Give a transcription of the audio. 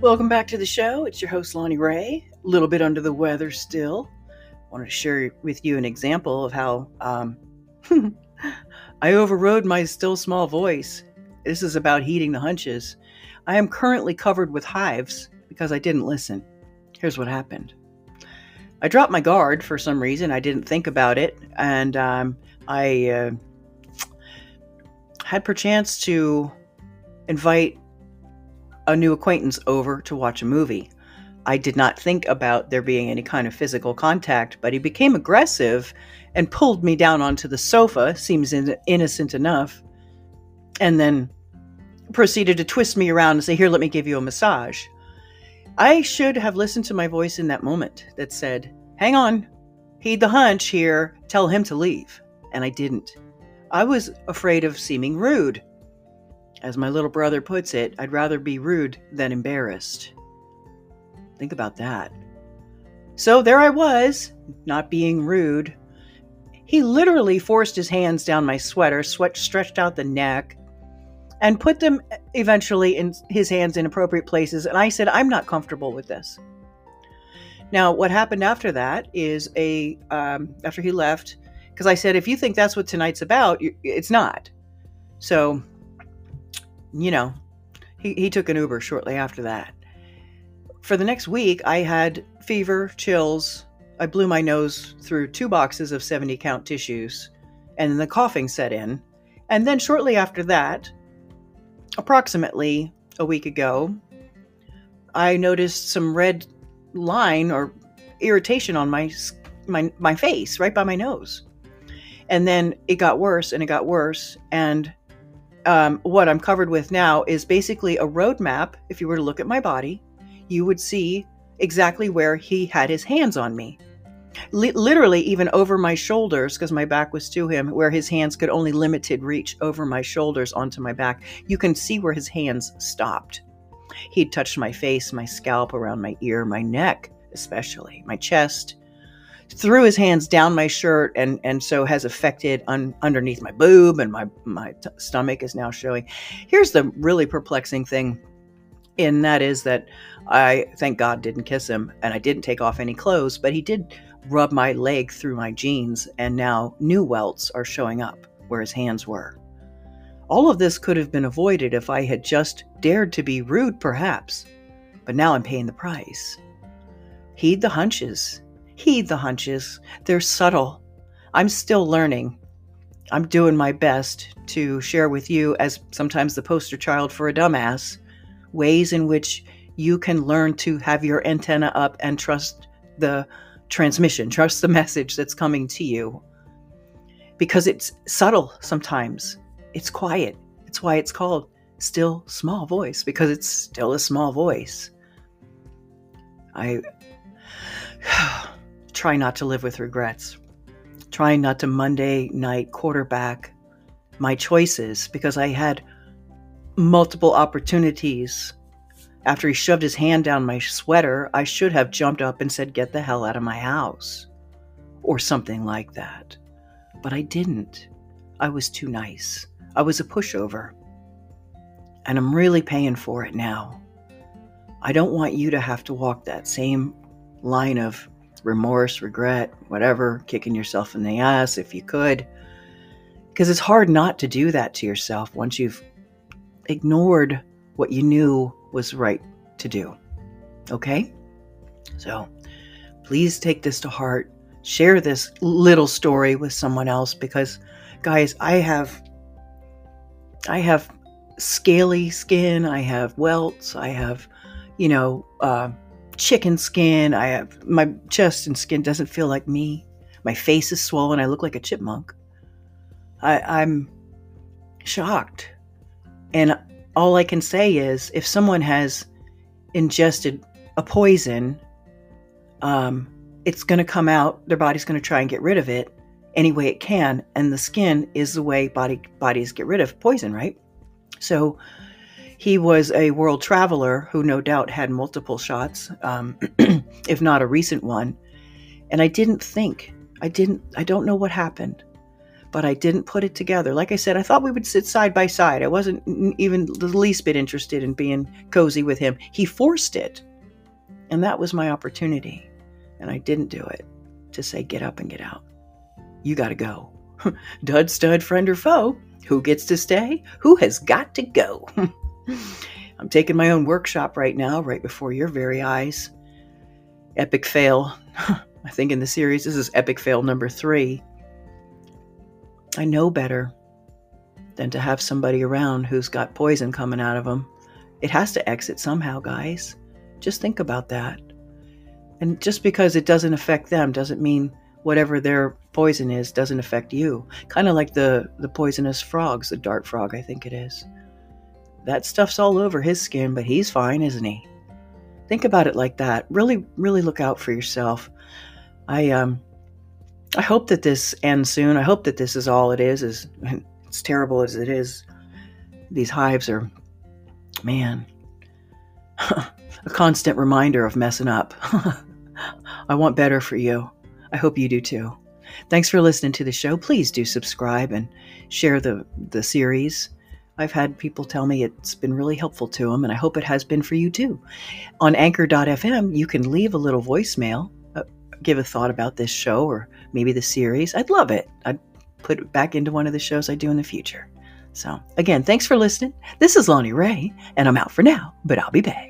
Welcome back to the show. It's your host, Lonnie Ray. A little bit under the weather still. I Wanted to share with you an example of how um, I overrode my still small voice. This is about heeding the hunches. I am currently covered with hives because I didn't listen. Here's what happened I dropped my guard for some reason. I didn't think about it. And um, I uh, had perchance to invite a new acquaintance over to watch a movie. I did not think about there being any kind of physical contact, but he became aggressive and pulled me down onto the sofa, seems in- innocent enough, and then proceeded to twist me around and say, Here, let me give you a massage. I should have listened to my voice in that moment that said, Hang on, heed the hunch here, tell him to leave. And I didn't. I was afraid of seeming rude. As my little brother puts it, I'd rather be rude than embarrassed. Think about that. So there I was, not being rude. He literally forced his hands down my sweater, sweat stretched out the neck, and put them eventually in his hands in appropriate places. And I said, I'm not comfortable with this. Now, what happened after that is a um, after he left, because I said, if you think that's what tonight's about, it's not. So you know, he, he took an Uber shortly after that. For the next week, I had fever, chills. I blew my nose through two boxes of 70 count tissues, and then the coughing set in. And then, shortly after that, approximately a week ago, I noticed some red line or irritation on my my my face right by my nose. And then it got worse and it got worse and um, what I'm covered with now is basically a roadmap. If you were to look at my body, you would see exactly where he had his hands on me. L- literally, even over my shoulders, because my back was to him, where his hands could only limited reach over my shoulders onto my back. You can see where his hands stopped. He'd touched my face, my scalp, around my ear, my neck, especially, my chest, threw his hands down my shirt and and so has affected un, underneath my boob and my my t- stomach is now showing. Here's the really perplexing thing and that is that i thank god didn't kiss him and i didn't take off any clothes but he did rub my leg through my jeans and now new welts are showing up where his hands were. All of this could have been avoided if i had just dared to be rude perhaps but now i'm paying the price. Heed the hunches Heed the hunches, they're subtle. I'm still learning. I'm doing my best to share with you, as sometimes the poster child for a dumbass, ways in which you can learn to have your antenna up and trust the transmission, trust the message that's coming to you. Because it's subtle sometimes, it's quiet. It's why it's called still small voice, because it's still a small voice. I try not to live with regrets. Trying not to Monday night quarterback my choices because I had multiple opportunities. After he shoved his hand down my sweater, I should have jumped up and said, Get the hell out of my house, or something like that. But I didn't. I was too nice. I was a pushover. And I'm really paying for it now. I don't want you to have to walk that same line of remorse, regret, whatever, kicking yourself in the ass if you could. Because it's hard not to do that to yourself once you've ignored what you knew was right to do. Okay? So please take this to heart. Share this little story with someone else because, guys, I have. I have scaly skin, I have welts, I have, you know, uh, chicken skin. I have my chest and skin doesn't feel like me. My face is swollen. I look like a chipmunk. I, I'm shocked. And all I can say is if someone has ingested a poison, um, it's going to come out. Their body's going to try and get rid of it any way it can. And the skin is the way body bodies get rid of poison, right? So he was a world traveler who no doubt had multiple shots, um, if not a recent one. And I didn't think, I didn't, I don't know what happened, but I didn't put it together. Like I said, I thought we would sit side by side. I wasn't even the least bit interested in being cozy with him. He forced it. And that was my opportunity. And I didn't do it to say, get up and get out. You got to go. Dud, stud, friend, or foe. Who gets to stay? Who has got to go? I'm taking my own workshop right now, right before your very eyes. Epic fail. I think in the series, this is epic fail number three. I know better than to have somebody around who's got poison coming out of them. It has to exit somehow, guys. Just think about that. And just because it doesn't affect them doesn't mean whatever their poison is doesn't affect you. Kind of like the the poisonous frogs, the dart frog, I think it is. That stuff's all over his skin, but he's fine, isn't he? Think about it like that. Really, really look out for yourself. I um I hope that this ends soon. I hope that this is all it is. Is it's terrible as it is. These hives are, man, a constant reminder of messing up. I want better for you. I hope you do too. Thanks for listening to the show. Please do subscribe and share the the series. I've had people tell me it's been really helpful to them, and I hope it has been for you too. On anchor.fm, you can leave a little voicemail, uh, give a thought about this show or maybe the series. I'd love it. I'd put it back into one of the shows I do in the future. So, again, thanks for listening. This is Lonnie Ray, and I'm out for now, but I'll be back.